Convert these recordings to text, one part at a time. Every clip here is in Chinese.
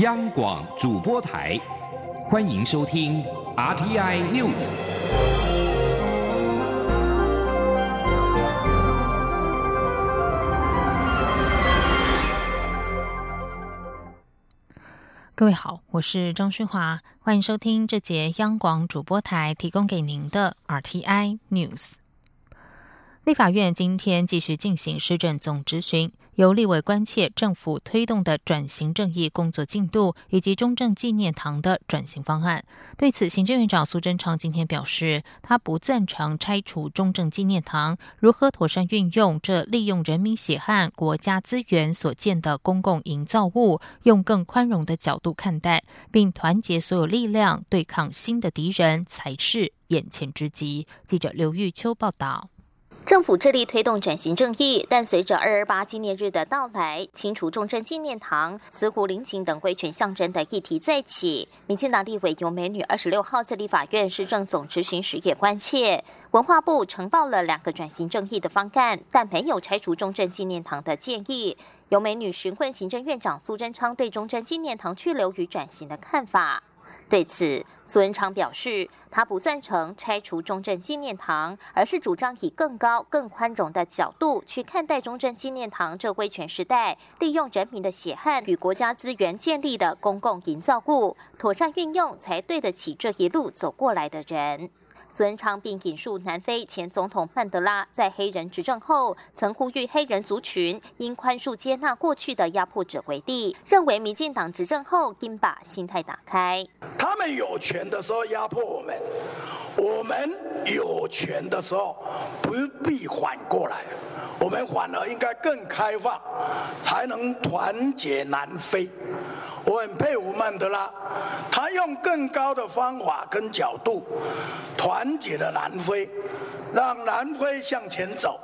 央广主播台，欢迎收听 RTI News。各位好，我是张勋华，欢迎收听这节央广主播台提供给您的 RTI News。立法院今天继续进行施政总质询，由立委关切政府推动的转型正义工作进度，以及中正纪念堂的转型方案。对此，行政院长苏贞昌今天表示，他不赞成拆除中正纪念堂，如何妥善运用这利用人民血汗、国家资源所建的公共营造物，用更宽容的角度看待，并团结所有力量对抗新的敌人，才是眼前之急。记者刘玉秋报道。政府致力推动转型正义，但随着二二八纪念日的到来，清除重症纪念堂、慈湖陵寝等威权象征的议题再起。民进党立委尤美女二十六号在立法院施政总执行时也关切，文化部呈报了两个转型正义的方案，但没有拆除重症纪念堂的建议。尤美女询问行政院长苏贞昌对中正纪念堂去留与转型的看法。对此，苏文昌表示，他不赞成拆除中正纪念堂，而是主张以更高、更宽容的角度去看待中正纪念堂这威权时代利用人民的血汗与国家资源建立的公共营造物，妥善运用才对得起这一路走过来的人。孙昌并引述南非前总统曼德拉在黑人执政后曾呼吁黑人族群应宽恕接纳过去的压迫者为帝，认为民进党执政后应把心态打开。他们有权的时候压迫我们，我们有权的时候不必反过来，我们反而应该更开放，才能团结南非。我很佩服曼德拉，他用更高的方法跟角度，团结了南非，让南非向前走。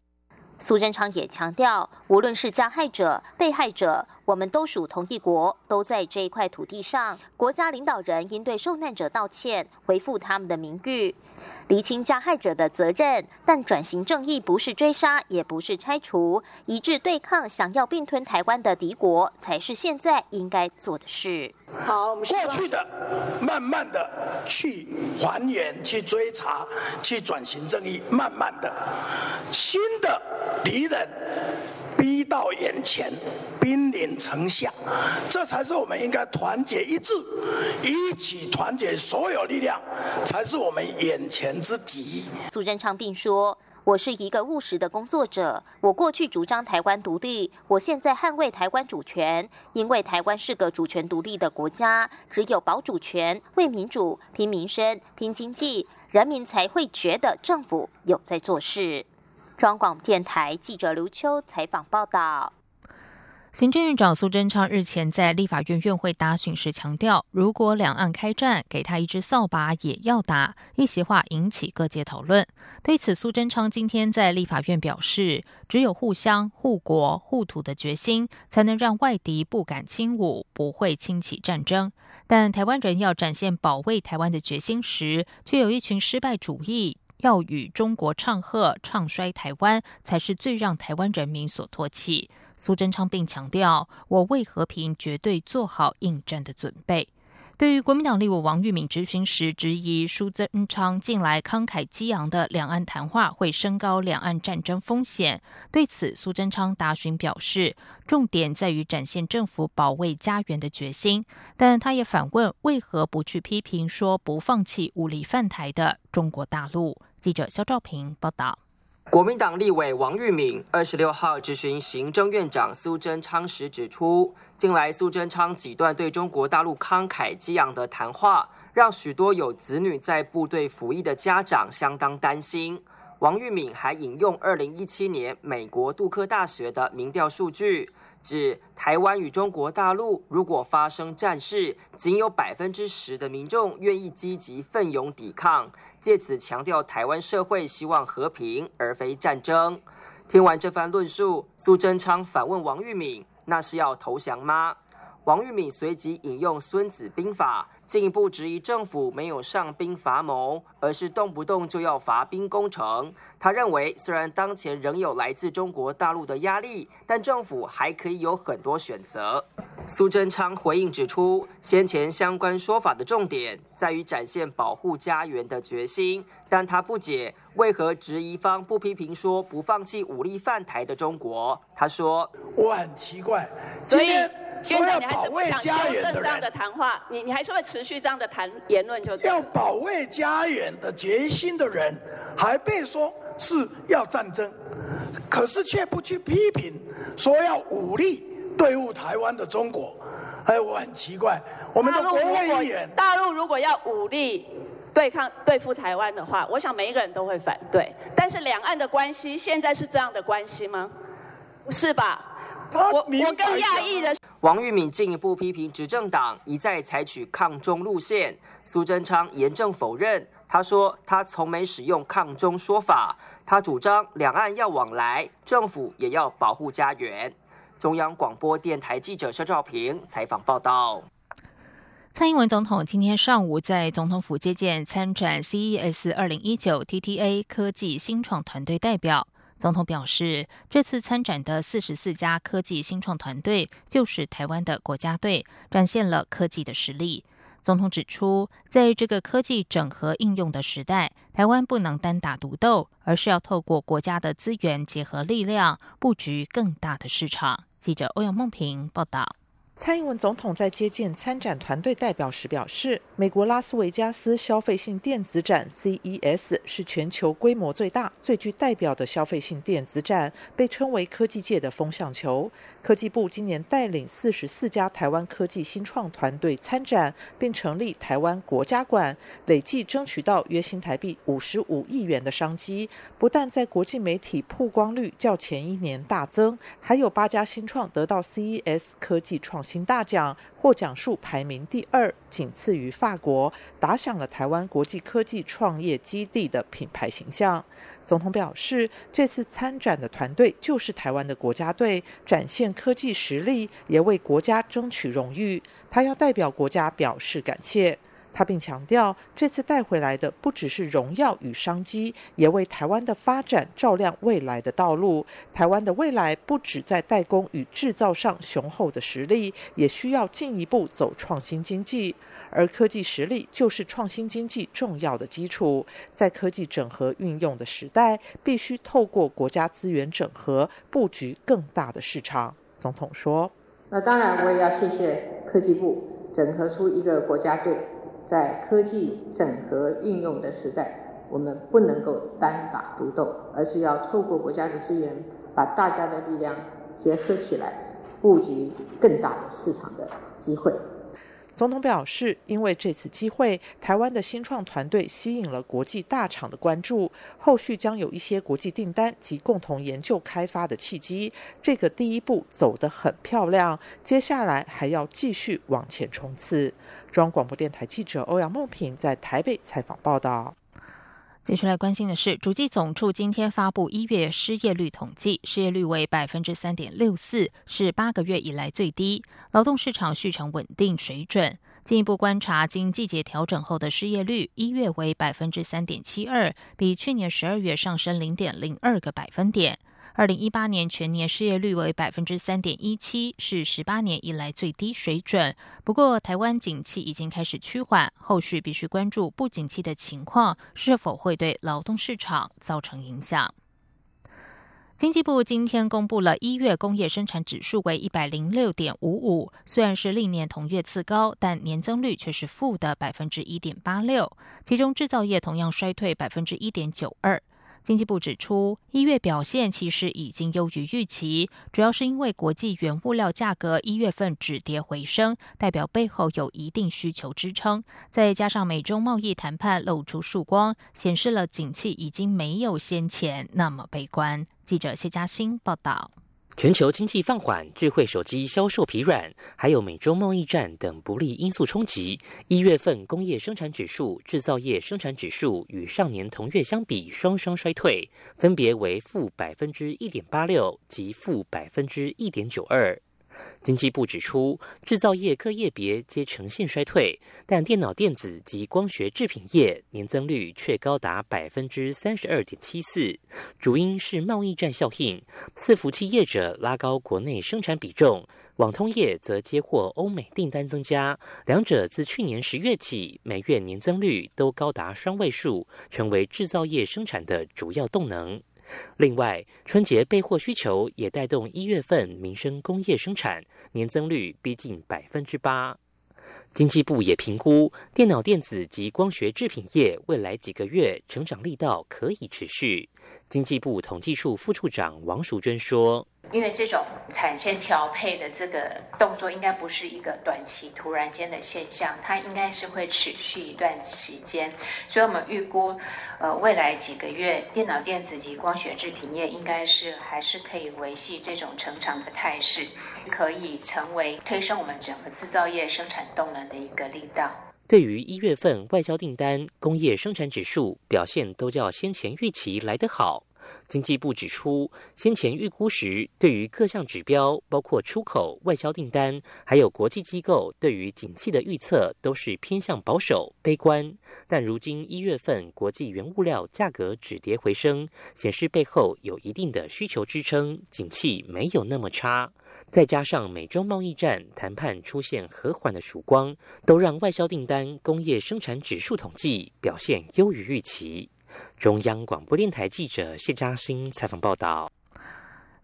苏贞昌也强调，无论是加害者、被害者，我们都属同一国，都在这一块土地上。国家领导人应对受难者道歉，恢复他们的名誉，厘清加害者的责任。但转型正义不是追杀，也不是拆除，一致对抗想要并吞台湾的敌国，才是现在应该做的事。好，我们过去的慢慢的去还原、去追查、去转型正义，慢慢的新的。敌人逼到眼前，兵临城下，这才是我们应该团结一致，一起团结所有力量，才是我们眼前之急。苏贞昌并说：“我是一个务实的工作者，我过去主张台湾独立，我现在捍卫台湾主权，因为台湾是个主权独立的国家，只有保主权、为民主、拼民生、拼经济，人民才会觉得政府有在做事。”中广电台记者刘秋采访报道。行政院长苏贞昌日前在立法院院会答询时强调，如果两岸开战，给他一支扫把也要打。一席话引起各界讨论。对此，苏贞昌今天在立法院表示，只有互相护国护土的决心，才能让外敌不敢轻武，不会轻启战争。但台湾人要展现保卫台湾的决心时，却有一群失败主义。要与中国唱和、唱衰台湾，才是最让台湾人民所唾弃。苏贞昌并强调，我为和平绝对做好应战的准备。对于国民党立委王玉敏质询时质疑苏贞昌近来慷慨激昂的两岸谈话会升高两岸战争风险，对此苏贞昌答询表示，重点在于展现政府保卫家园的决心。但他也反问，为何不去批评说不放弃武力犯台的中国大陆？记者肖兆平报道。国民党立委王玉敏二十六号质询行政院长苏贞昌时指出，近来苏贞昌几段对中国大陆慷慨激昂的谈话，让许多有子女在部队服役的家长相当担心。王玉敏还引用二零一七年美国杜克大学的民调数据。指台湾与中国大陆如果发生战事，仅有百分之十的民众愿意积极奋勇抵抗，借此强调台湾社会希望和平而非战争。听完这番论述，苏贞昌反问王玉敏：“那是要投降吗？”王玉敏随即引用《孙子兵法》，进一步质疑政府没有上兵伐谋，而是动不动就要伐兵攻城。他认为，虽然当前仍有来自中国大陆的压力，但政府还可以有很多选择。苏贞昌回应指出，先前相关说法的重点在于展现保护家园的决心，但他不解为何质疑方不批评说不放弃武力犯台的中国。他说：“我很奇怪，今天。”院长，你还是不想修正这样的谈话？你你还是会持续这样的谈言论？就要保卫家园的决心的人，还被说是要战争，可是却不去批评说要武力对付台湾的中国。哎，我很奇怪，我们的国会议员，大陆如果要武力对抗对付台湾的话，我想每一个人都会反对。但是两岸的关系现在是这样的关系吗？不是吧？我我更讶异的。王玉敏进一步批评执政党一再采取抗中路线，苏贞昌严正否认。他说他从没使用抗中说法，他主张两岸要往来，政府也要保护家园。中央广播电台记者肖兆平采访报道。蔡英文总统今天上午在总统府接见参展 CES 二零一九 TTA 科技新创团队代表。总统表示，这次参展的四十四家科技新创团队就是台湾的国家队，展现了科技的实力。总统指出，在这个科技整合应用的时代，台湾不能单打独斗，而是要透过国家的资源结合力量，布局更大的市场。记者欧阳梦平报道。蔡英文总统在接见参展团队代表时表示，美国拉斯维加斯消费性电子展 CES 是全球规模最大、最具代表的消费性电子展，被称为科技界的风向球。科技部今年带领四十四家台湾科技新创团队参展，并成立台湾国家馆，累计争取到约新台币五十五亿元的商机。不但在国际媒体曝光率较前一年大增，还有八家新创得到 CES 科技创。行大奖获奖数排名第二，仅次于法国，打响了台湾国际科技创业基地的品牌形象。总统表示，这次参展的团队就是台湾的国家队，展现科技实力，也为国家争取荣誉。他要代表国家表示感谢。他并强调，这次带回来的不只是荣耀与商机，也为台湾的发展照亮未来的道路。台湾的未来不止在代工与制造上雄厚的实力，也需要进一步走创新经济。而科技实力就是创新经济重要的基础。在科技整合运用的时代，必须透过国家资源整合，布局更大的市场。总统说：“那当然，我也要谢谢科技部整合出一个国家队。”在科技整合运用的时代，我们不能够单打独斗，而是要透过国家的资源，把大家的力量结合起来，布局更大的市场的机会。总统表示，因为这次机会，台湾的新创团队吸引了国际大厂的关注，后续将有一些国际订单及共同研究开发的契机。这个第一步走得很漂亮，接下来还要继续往前冲刺。中央广播电台记者欧阳梦平在台北采访报道。接下来关心的是，主计总处今天发布一月失业率统计，失业率为百分之三点六四，是八个月以来最低，劳动市场续成稳定水准。进一步观察，经季节调整后的失业率，一月为百分之三点七二，比去年十二月上升零点零二个百分点。二零一八年全年失业率为百分之三点一七，是十八年以来最低水准。不过，台湾景气已经开始趋缓，后续必须关注不景气的情况是否会对劳动市场造成影响。经济部今天公布了一月工业生产指数为一百零六点五五，虽然是历年同月次高，但年增率却是负的百分之一点八六，其中制造业同样衰退百分之一点九二。经济部指出，一月表现其实已经优于预期，主要是因为国际原物料价格一月份止跌回升，代表背后有一定需求支撑，再加上美中贸易谈判露出曙光，显示了景气已经没有先前那么悲观。记者谢嘉欣报道。全球经济放缓、智慧手机销售疲软，还有美洲贸易战等不利因素冲击，一月份工业生产指数、制造业生产指数与上年同月相比双双衰退，分别为负百分之一点八六及负百分之一点九二。经济部指出，制造业各业别皆呈现衰退，但电脑电子及光学制品业年增率却高达百分之三十二点七四，主因是贸易战效应，伺服器业者拉高国内生产比重，网通业则接获欧美订单增加，两者自去年十月起每月年增率都高达双位数，成为制造业生产的主要动能。另外，春节备货需求也带动一月份民生工业生产年增率逼近百分之八。经济部也评估电脑电子及光学制品业未来几个月成长力道可以持续。经济部统计处副处长王淑娟说。因为这种产线调配的这个动作，应该不是一个短期突然间的现象，它应该是会持续一段期间。所以我们预估，呃，未来几个月，电脑电子及光学制品业应该是还是可以维系这种成长的态势，可以成为推升我们整个制造业生产动能的一个力道。对于一月份外销订单、工业生产指数表现，都较先前预期来得好。经济部指出，先前预估时，对于各项指标，包括出口、外销订单，还有国际机构对于景气的预测，都是偏向保守、悲观。但如今一月份国际原物料价格止跌回升，显示背后有一定的需求支撑，景气没有那么差。再加上美中贸易战谈判出现和缓的曙光，都让外销订单、工业生产指数统计表现优于预期。中央广播电台记者谢嘉欣采访报道。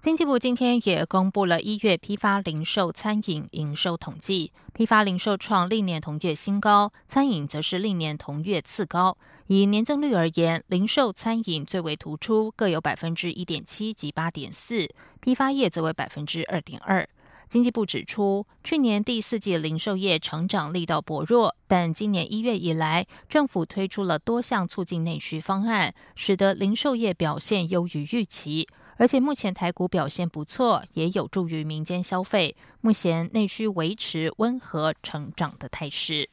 经济部今天也公布了一月批发零售餐饮营收统计，批发零售创历年同月新高，餐饮则是历年同月次高。以年增率而言，零售餐饮最为突出，各有百分之一点七及八点四，批发业则为百分之二点二。经济部指出，去年第四季零售业成长力道薄弱，但今年一月以来，政府推出了多项促进内需方案，使得零售业表现优于预期。而且目前台股表现不错，也有助于民间消费。目前内需维持温和成长的态势。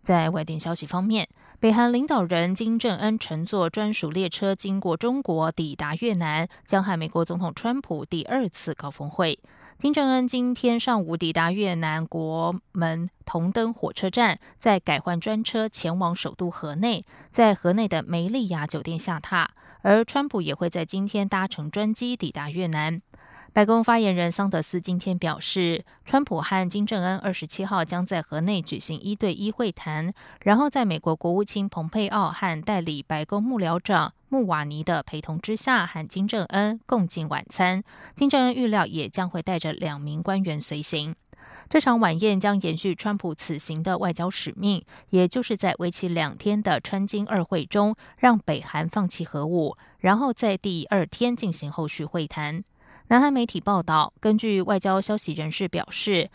在外电消息方面，北韩领导人金正恩乘坐专属列车经过中国，抵达越南，将和美国总统川普第二次高峰会。金正恩今天上午抵达越南国门同登火车站，再改换专车前往首都河内，在河内的梅利亚酒店下榻。而川普也会在今天搭乘专机抵达越南。白宫发言人桑德斯今天表示，川普和金正恩二十七号将在河内举行一对一会谈，然后在美国国务卿蓬佩奥和代理白宫幕僚长。穆瓦尼的陪同之下，和金正恩共进晚餐。金正恩预料也将会带着两名官员随行。这场晚宴将延续川普此行的外交使命，也就是在为期两天的川金二会中，让北韩放弃核武，然后在第二天进行后续会谈。南韩媒体报道，根据外交消息人士表示。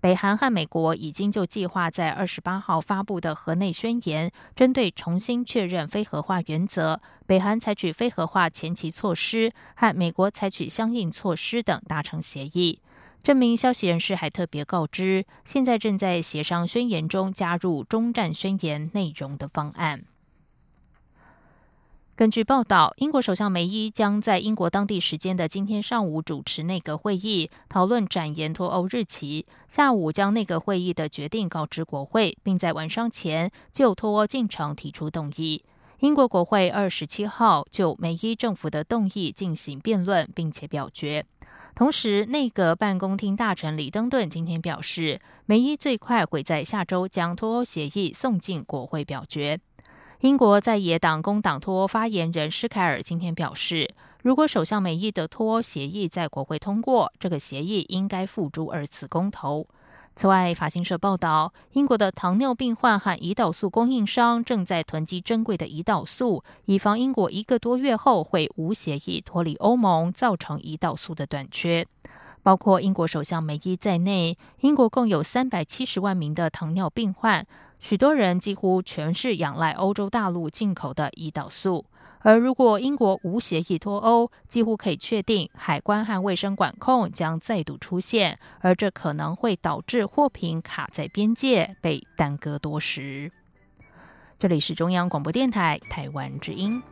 北韩和美国已经就计划在二十八号发布的核内宣言，针对重新确认非核化原则、北韩采取非核化前期措施和美国采取相应措施等达成协议。这名消息人士还特别告知，现在正在协商宣言中加入中战宣言内容的方案。根据报道，英国首相梅伊将在英国当地时间的今天上午主持内阁会议，讨论展延脱欧日期。下午将内阁会议的决定告知国会，并在晚上前就脱欧进程提出动议。英国国会二十七号就梅伊政府的动议进行辩论，并且表决。同时，内阁办公厅大臣李登顿今天表示，梅伊最快会在下周将脱欧协议送进国会表决。英国在野党工党脱欧发言人施凯尔今天表示，如果首相美意的脱欧协议在国会通过，这个协议应该付诸二次公投。此外，法新社报道，英国的糖尿病患和胰岛素供应商正在囤积珍贵的胰岛素，以防英国一个多月后会无协议脱离欧盟，造成胰岛素的短缺。包括英国首相梅伊在内，英国共有三百七十万名的糖尿病患，许多人几乎全是仰赖欧洲大陆进口的胰岛素。而如果英国无协议脱欧，几乎可以确定海关和卫生管控将再度出现，而这可能会导致货品卡在边界被耽搁多时。这里是中央广播电台台湾之音。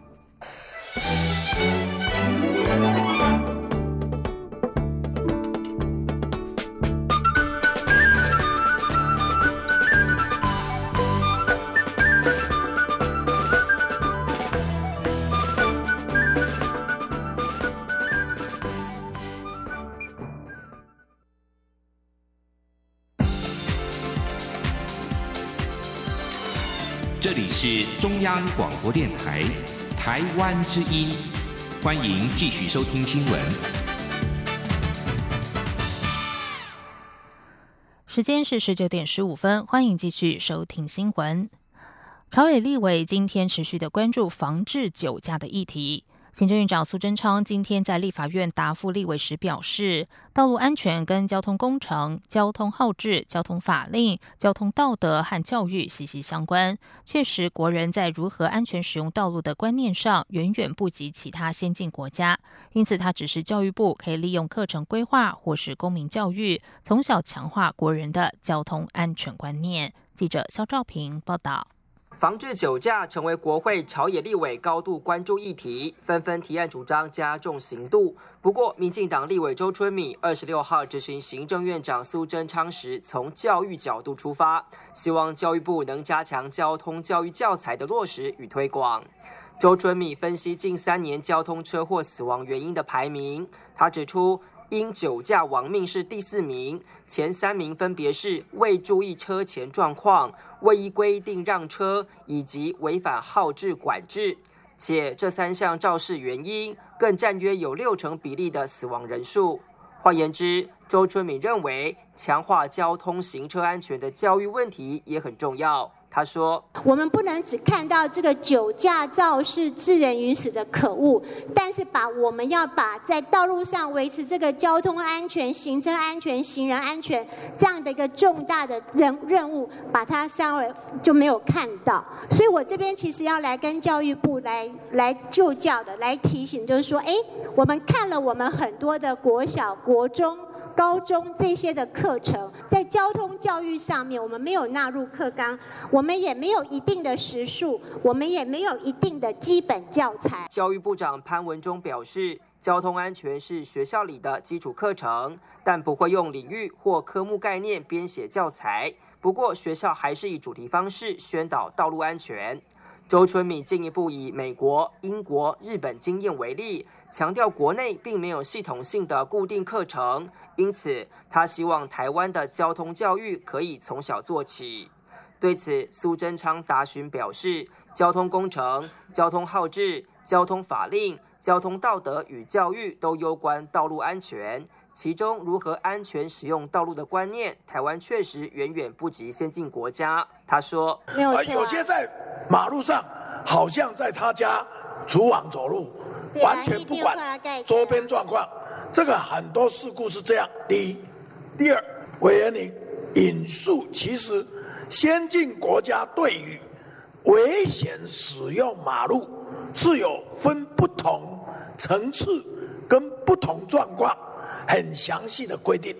这里是中央广播电台台湾之音，欢迎继续收听新闻。时间是十九点十五分，欢迎继续收听新闻。朝野立委今天持续的关注防治酒驾的议题。行政院长苏贞昌今天在立法院答复立委时表示，道路安全跟交通工程、交通号志、交通法令、交通道德和教育息息相关。确实，国人在如何安全使用道路的观念上，远远不及其他先进国家。因此，他指示教育部可以利用课程规划或是公民教育，从小强化国人的交通安全观念。记者肖兆平报道。防治酒驾成为国会朝野立委高度关注议题，纷纷提案主张加重刑度。不过，民进党立委周春米二十六号质询行政院长苏贞昌时，从教育角度出发，希望教育部能加强交通教育教材的落实与推广。周春米分析近三年交通车祸死亡原因的排名，他指出。因酒驾亡命是第四名，前三名分别是未注意车前状况、未依规定让车以及违反号制管制，且这三项肇事原因更占约有六成比例的死亡人数。换言之，周春敏认为强化交通行车安全的教育问题也很重要。他说：“我们不能只看到这个酒驾肇事致人于死的可恶，但是把我们要把在道路上维持这个交通安全、行车安全、行人安全这样的一个重大的任任务，把它稍微就没有看到。所以我这边其实要来跟教育部来来就教的，来提醒，就是说，哎，我们看了我们很多的国小、国中。”高中这些的课程，在交通教育上面，我们没有纳入课纲，我我们也没有一定的时数，我们也没有一定的基本教材。教育部长潘文忠表示，交通安全是学校里的基础课程，但不会用领域或科目概念编写教材。不过，学校还是以主题方式宣导道路安全。周春米进一步以美国、英国、日本经验为例。强调国内并没有系统性的固定课程，因此他希望台湾的交通教育可以从小做起。对此，苏贞昌答询表示，交通工程、交通号志、交通法令、交通道德与教育都攸关道路安全，其中如何安全使用道路的观念，台湾确实远远不及先进国家。他说：“没有有些在马路上，好像在他家厨房走路。”完全不管周边状况，这个很多事故是这样。第一，第二，委员你引述，其实先进国家对于危险使用马路是有分不同层次跟不同状况很详细的规定，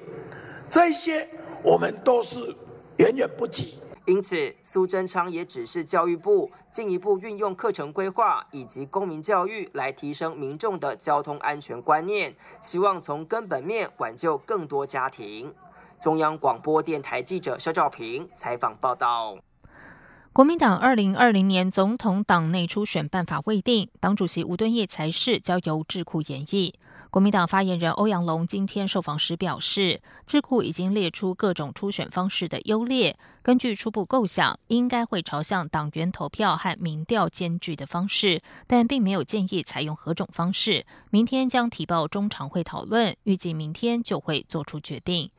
这些我们都是远远不及。因此，苏贞昌也指示教育部进一步运用课程规划以及公民教育来提升民众的交通安全观念，希望从根本面挽救更多家庭。中央广播电台记者肖兆平采访报道。国民党二零二零年总统党内初选办法未定，党主席吴敦义才是交由智库演绎。国民党发言人欧阳龙今天受访时表示，智库已经列出各种初选方式的优劣，根据初步构想，应该会朝向党员投票和民调兼具的方式，但并没有建议采用何种方式。明天将提报中常会讨论，预计明天就会做出决定。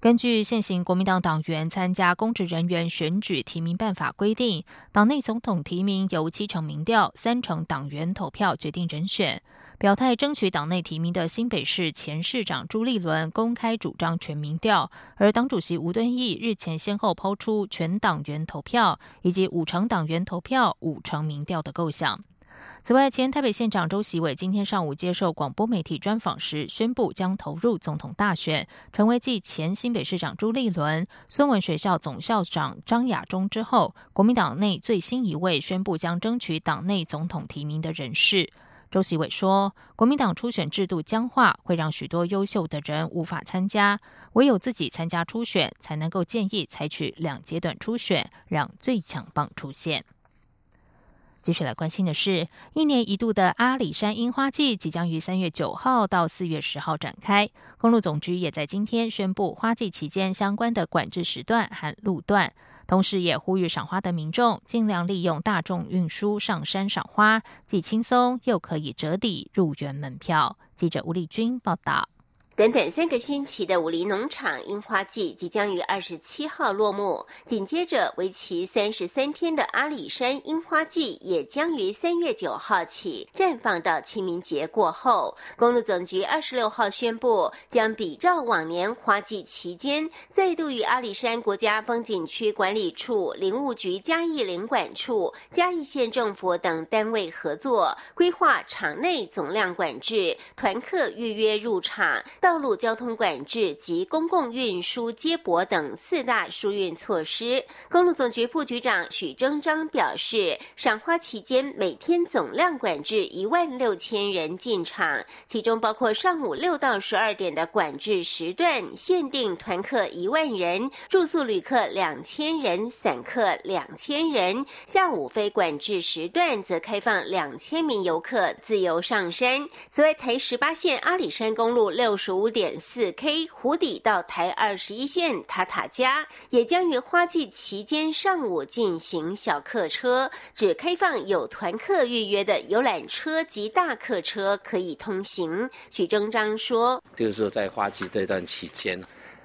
根据现行国民党党员参加公职人员选举提名办法规定，党内总统提名由七成民调、三成党员投票决定人选。表态争取党内提名的新北市前市长朱立伦公开主张全民调，而党主席吴敦义日前先后抛出全党员投票以及五成党员投票、五成民调的构想。此外，前台北县长周习伟今天上午接受广播媒体专访时，宣布将投入总统大选，成为继前新北市长朱立伦、孙文学校总校长张亚中之后，国民党内最新一位宣布将争取党内总统提名的人士。周习伟说：“国民党初选制度僵化，会让许多优秀的人无法参加，唯有自己参加初选，才能够建议采取两阶段初选，让最强棒出现。”继续来关心的是，一年一度的阿里山樱花季即将于三月九号到四月十号展开。公路总局也在今天宣布花季期间相关的管制时段和路段。同时也呼吁赏花的民众尽量利用大众运输上山赏花，既轻松又可以折抵入园门票。记者吴丽君报道。短短三个星期的武林农场樱花季即将于二十七号落幕，紧接着为期三十三天的阿里山樱花季也将于三月九号起绽放到清明节过后。公路总局二十六号宣布，将比照往年花季期间，再度与阿里山国家风景区管理处、林务局嘉义林管处、嘉义县政府等单位合作，规划场内总量管制、团客预约入场。道路交通管制及公共运输接驳等四大疏运措施。公路总局副局长许征章表示，赏花期间每天总量管制一万六千人进场，其中包括上午六到十二点的管制时段，限定团客一万人，住宿旅客两千人，散客两千人；下午非管制时段则开放两千名游客自由上山。此外，台十八线阿里山公路六十五。五点四 K 湖底到台二十一线塔塔加也将于花季期间上午进行小客车，只开放有团客预约的游览车及大客车可以通行。许征章说：“就是说，在花季这段期间，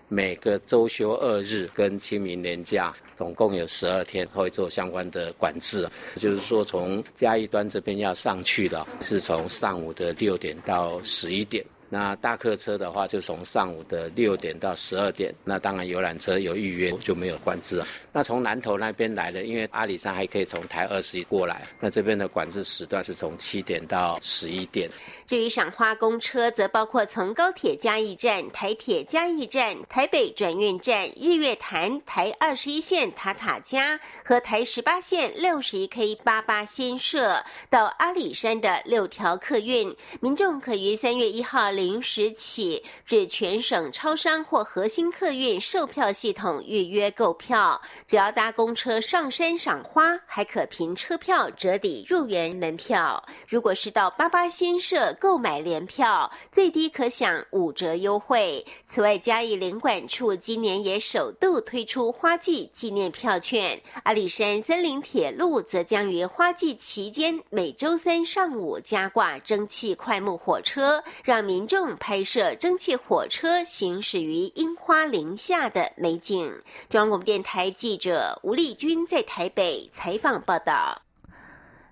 每个周休二日跟清明年假，总共有十二天会做相关的管制。就是说，从嘉义端这边要上去的，是从上午的六点到十一点。”那大客车的话，就从上午的六点到十二点。那当然游览车有预约就没有关制了。那从南头那边来的，因为阿里山还可以从台二十一过来，那这边的管制时段是从七点到十一点。至于赏花公车，则包括从高铁嘉义站、台铁嘉义站、台北转运站、日月潭、台二十一线塔塔加和台十八线六十一 K 八八新社到阿里山的六条客运，民众可于三月一号。零时起，至全省超商或核心客运售票系统预约购票。只要搭公车上山赏花，还可凭车票折抵入园门票。如果是到八八新社购买联票，最低可享五折优惠。此外，嘉义领管处今年也首度推出花季纪念票券。阿里山森林铁路则将于花季期间每周三上午加挂蒸汽快木火车，让民。众拍摄蒸汽火车行驶于樱花林下的美景。中央广播电台记者吴丽君在台北采访报道。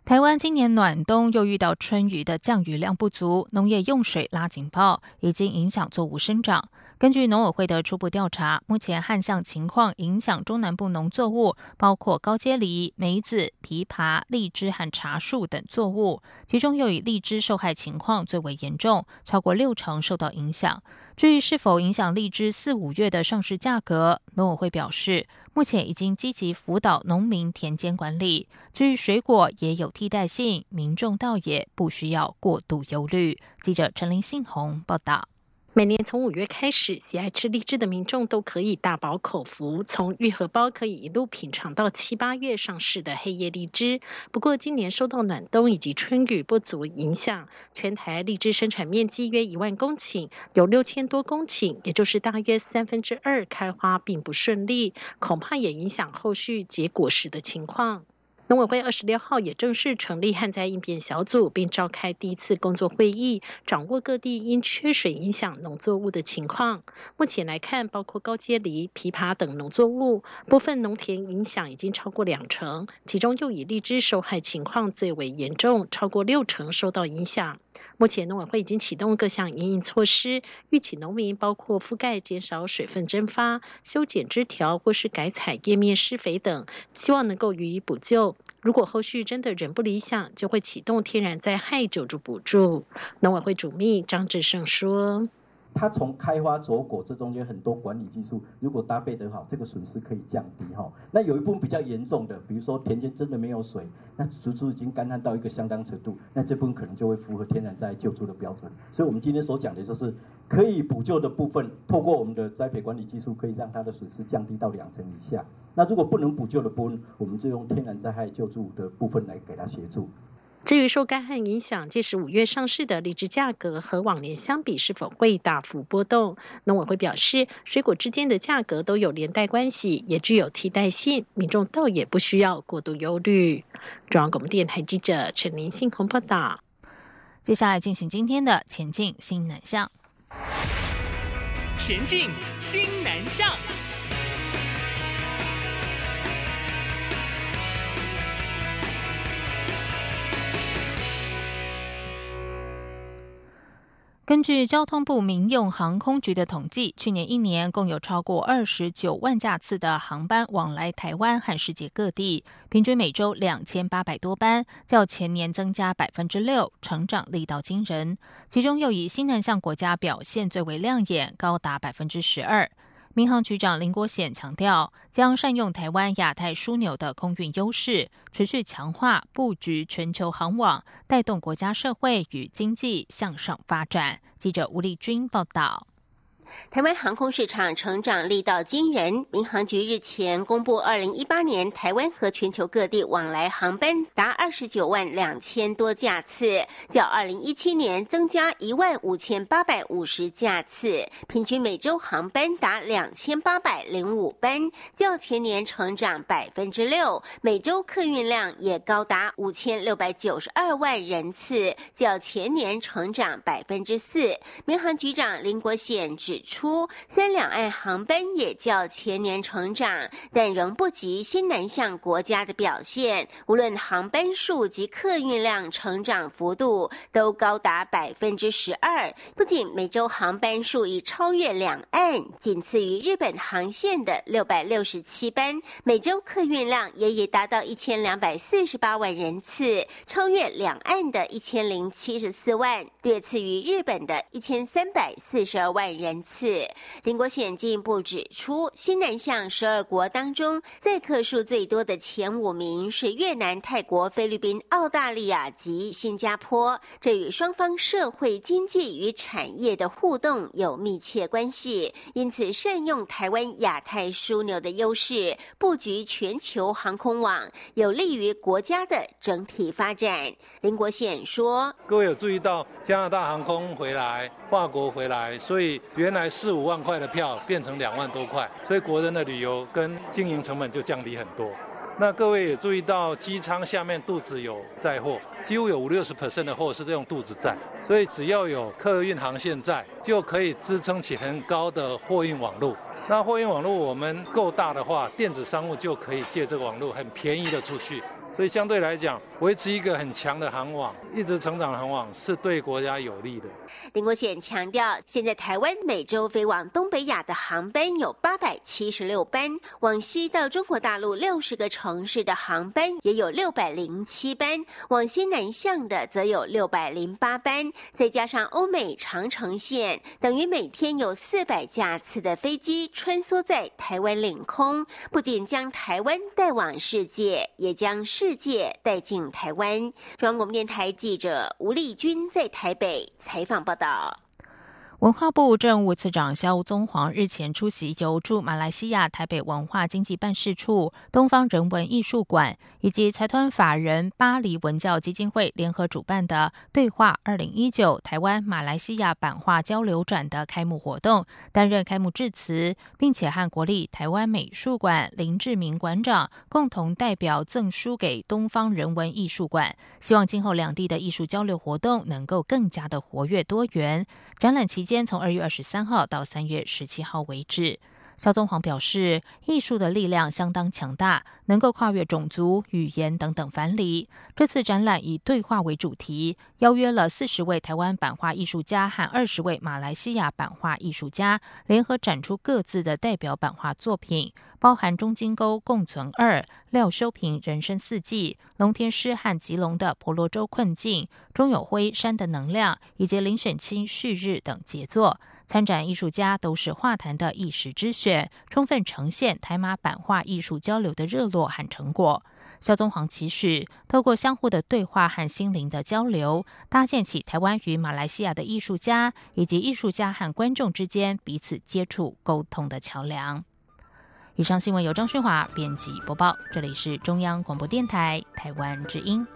台湾今年暖冬又遇到春雨的降雨量不足，农业用水拉警报，已经影响作物生长。根据农委会的初步调查，目前旱象情况影响中南部农作物，包括高阶梨、梅子、枇杷、荔枝和茶树等作物，其中又以荔枝受害情况最为严重，超过六成受到影响。至于是否影响荔枝四五月的上市价格，农委会表示，目前已经积极辅导农民田间管理。至于水果也有替代性，民众倒也不需要过度忧虑。记者陈林信宏报道。每年从五月开始，喜爱吃荔枝的民众都可以大饱口福，从玉荷包可以一路品尝到七八月上市的黑叶荔枝。不过，今年受到暖冬以及春雨不足影响，全台荔枝生产面积约一万公顷，有六千多公顷，也就是大约三分之二开花并不顺利，恐怕也影响后续结果时的情况。农委会二十六号也正式成立旱灾应变小组，并召开第一次工作会议，掌握各地因缺水影响农作物的情况。目前来看，包括高阶梨、枇杷等农作物，部分农田影响已经超过两成，其中又以荔枝受害情况最为严重，超过六成受到影响。目前农委会已经启动各项营运措施，预请农民包括覆盖减少水分蒸发、修剪枝条或是改采叶面施肥等，希望能够予以补救。如果后续真的仍不理想，就会启动天然灾害救助补助。农委会主秘张志胜说。它从开花着果这中间很多管理技术，如果搭配得好，这个损失可以降低哈。那有一部分比较严重的，比如说田间真的没有水，那植株已经干旱到一个相当程度，那这部分可能就会符合天然灾害救助的标准。所以我们今天所讲的就是可以补救的部分，透过我们的栽培管理技术，可以让它的损失降低到两成以下。那如果不能补救的部分，我们就用天然灾害救助的部分来给它协助。至于受干旱影响，届时五月上市的荔枝价格和往年相比是否会大幅波动？农委会表示，水果之间的价格都有连带关系，也具有替代性，民众倒也不需要过度忧虑。中央广播电台记者陈林信鸿报道。接下来进行今天的前进新南向。前进新南向。根据交通部民用航空局的统计，去年一年共有超过二十九万架次的航班往来台湾和世界各地，平均每周两千八百多班，较前年增加百分之六，成长力道惊人。其中又以新南向国家表现最为亮眼，高达百分之十二。民航局长林国显强调，将善用台湾亚太枢纽的空运优势，持续强化布局全球航网，带动国家社会与经济向上发展。记者吴丽君报道。台湾航空市场成长力道惊人。民航局日前公布，二零一八年台湾和全球各地往来航班达二十九万两千多架次，较二零一七年增加一万五千八百五十架次，平均每周航班达两千八百零五班，较前年成长百分之六。每周客运量也高达五千六百九十二万人次，较前年成长百分之四。民航局长林国显指。出三两岸航班也较前年成长，但仍不及新南向国家的表现。无论航班数及客运量成长幅度都高达百分之十二。不仅每周航班数已超越两岸，仅次于日本航线的六百六十七班，每周客运量也已达到一千两百四十八万人次，超越两岸的一千零七十四万，略次于日本的一千三百四十二万人次。林国显进一步指出，新南向十二国当中，载客数最多的前五名是越南、泰国、菲律宾、澳大利亚及新加坡。这与双方社会经济与产业的互动有密切关系。因此，善用台湾亚太枢纽的优势，布局全球航空网，有利于国家的整体发展。林国显说：“各位有注意到加拿大航空回来，法国回来，所以原来。”四五万块的票变成两万多块，所以国人的旅游跟经营成本就降低很多。那各位也注意到，机舱下面肚子有载货，几乎有五六十 percent 的货是这种肚子载，所以只要有客运航线在，就可以支撑起很高的货运网络。那货运网络我们够大的话，电子商务就可以借这个网络很便宜的出去。所以相对来讲，维持一个很强的航网，一直成长的航网是对国家有利的。林国显强调，现在台湾每周飞往东北亚的航班有八百七十六班，往西到中国大陆六十个城市的航班也有六百零七班，往西南向的则有六百零八班，再加上欧美长城线，等于每天有四百架次的飞机穿梭在台湾领空，不仅将台湾带往世界，也将世。世界带进台湾。中央广播电台记者吴丽君在台北采访报道。文化部政务次长肖宗煌日前出席由驻马来西亚台北文化经济办事处、东方人文艺术馆以及财团法人巴黎文教基金会联合主办的“对话二零一九台湾马来西亚版画交流展”的开幕活动，担任开幕致辞，并且和国立台湾美术馆林志明馆长共同代表赠书给东方人文艺术馆，希望今后两地的艺术交流活动能够更加的活跃多元。展览期间。间从二月二十三号到三月十七号为止。肖宗煌表示，艺术的力量相当强大，能够跨越种族、语言等等藩篱。这次展览以对话为主题，邀约了四十位台湾版画艺术家和二十位马来西亚版画艺术家，联合展出各自的代表版画作品，包含中金沟共存二、廖修平人生四季、龙天师和吉隆的婆罗洲困境、钟有辉山的能量以及林选清旭日等杰作。参展艺术家都是画坛的一时之选，充分呈现台马版画艺术交流的热络和成果。肖宗煌期许，透过相互的对话和心灵的交流，搭建起台湾与马来西亚的艺术家以及艺术家和观众之间彼此接触沟通的桥梁。以上新闻由张勋华编辑播报，这里是中央广播电台台湾之音。